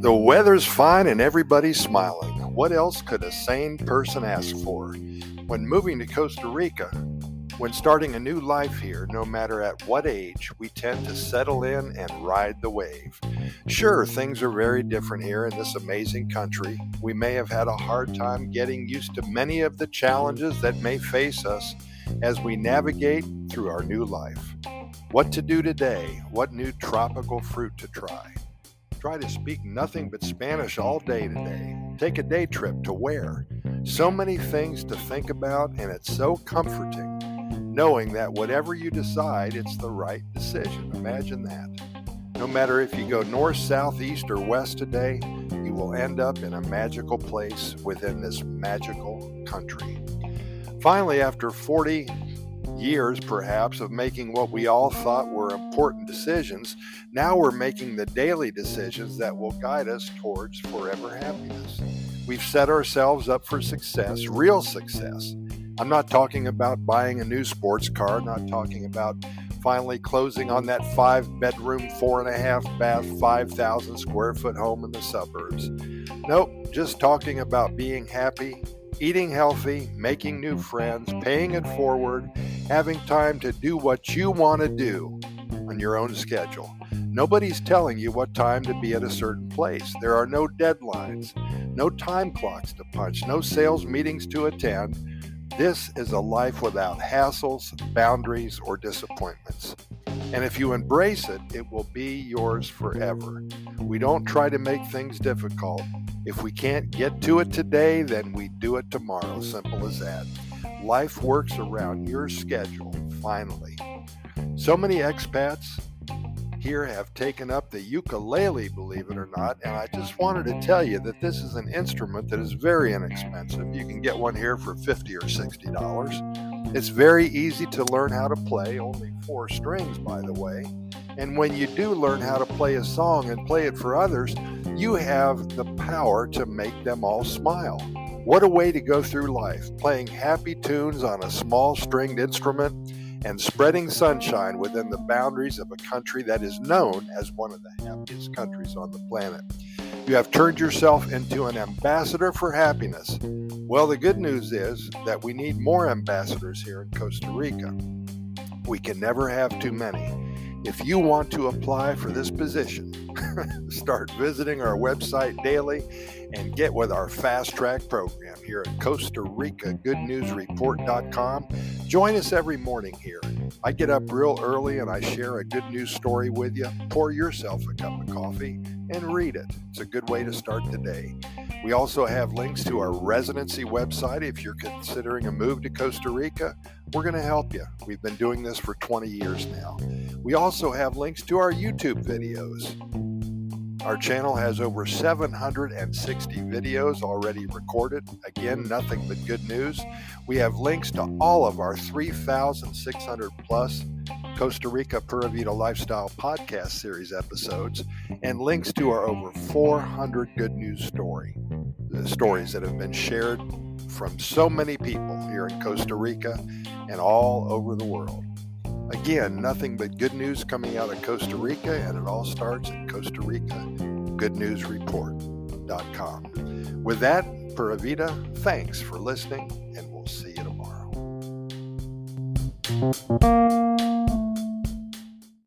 The weather's fine and everybody's smiling. What else could a sane person ask for? When moving to Costa Rica, when starting a new life here, no matter at what age, we tend to settle in and ride the wave. Sure, things are very different here in this amazing country. We may have had a hard time getting used to many of the challenges that may face us as we navigate through our new life. What to do today? What new tropical fruit to try? Try to speak nothing but Spanish all day today. Take a day trip to where? So many things to think about, and it's so comforting knowing that whatever you decide, it's the right decision. Imagine that. No matter if you go north, south, east, or west today, you will end up in a magical place within this magical country. Finally, after 40 years perhaps of making what we all thought were important decisions, now we're making the daily decisions that will guide us towards forever happiness. We've set ourselves up for success, real success. I'm not talking about buying a new sports car, not talking about finally closing on that five bedroom, four and a half bath, 5,000 square foot home in the suburbs. Nope, just talking about being happy eating healthy, making new friends, paying it forward, having time to do what you want to do on your own schedule. Nobody's telling you what time to be at a certain place. There are no deadlines, no time clocks to punch, no sales meetings to attend. This is a life without hassles, boundaries, or disappointments. And if you embrace it, it will be yours forever. We don't try to make things difficult. If we can't get to it today, then we do it tomorrow. Simple as that. Life works around your schedule, finally. So many expats here have taken up the ukulele, believe it or not, and I just wanted to tell you that this is an instrument that is very inexpensive. You can get one here for 50 or 60 dollars. It's very easy to learn how to play, only four strings, by the way. And when you do learn how to play a song and play it for others, you have the power to make them all smile. What a way to go through life, playing happy tunes on a small stringed instrument and spreading sunshine within the boundaries of a country that is known as one of the happiest countries on the planet. You have turned yourself into an ambassador for happiness. Well, the good news is that we need more ambassadors here in Costa Rica. We can never have too many. If you want to apply for this position, start visiting our website daily and get with our fast track program here at Costa Rica Good News Report.com. Join us every morning here. I get up real early and I share a good news story with you. Pour yourself a cup of coffee and read it. It's a good way to start the day. We also have links to our residency website if you're considering a move to Costa Rica. We're going to help you. We've been doing this for 20 years now. We also have links to our YouTube videos. Our channel has over 760 videos already recorded. Again, nothing but good news. We have links to all of our 3,600 plus Costa Rica Pura Vida Lifestyle podcast series episodes and links to our over 400 good news story stories that have been shared from so many people here in Costa Rica and all over the world. Again, nothing but good news coming out of Costa Rica, and it all starts at Costa Rica GoodNewsReport.com. With that, Pura Vida, thanks for listening, and we'll see you tomorrow.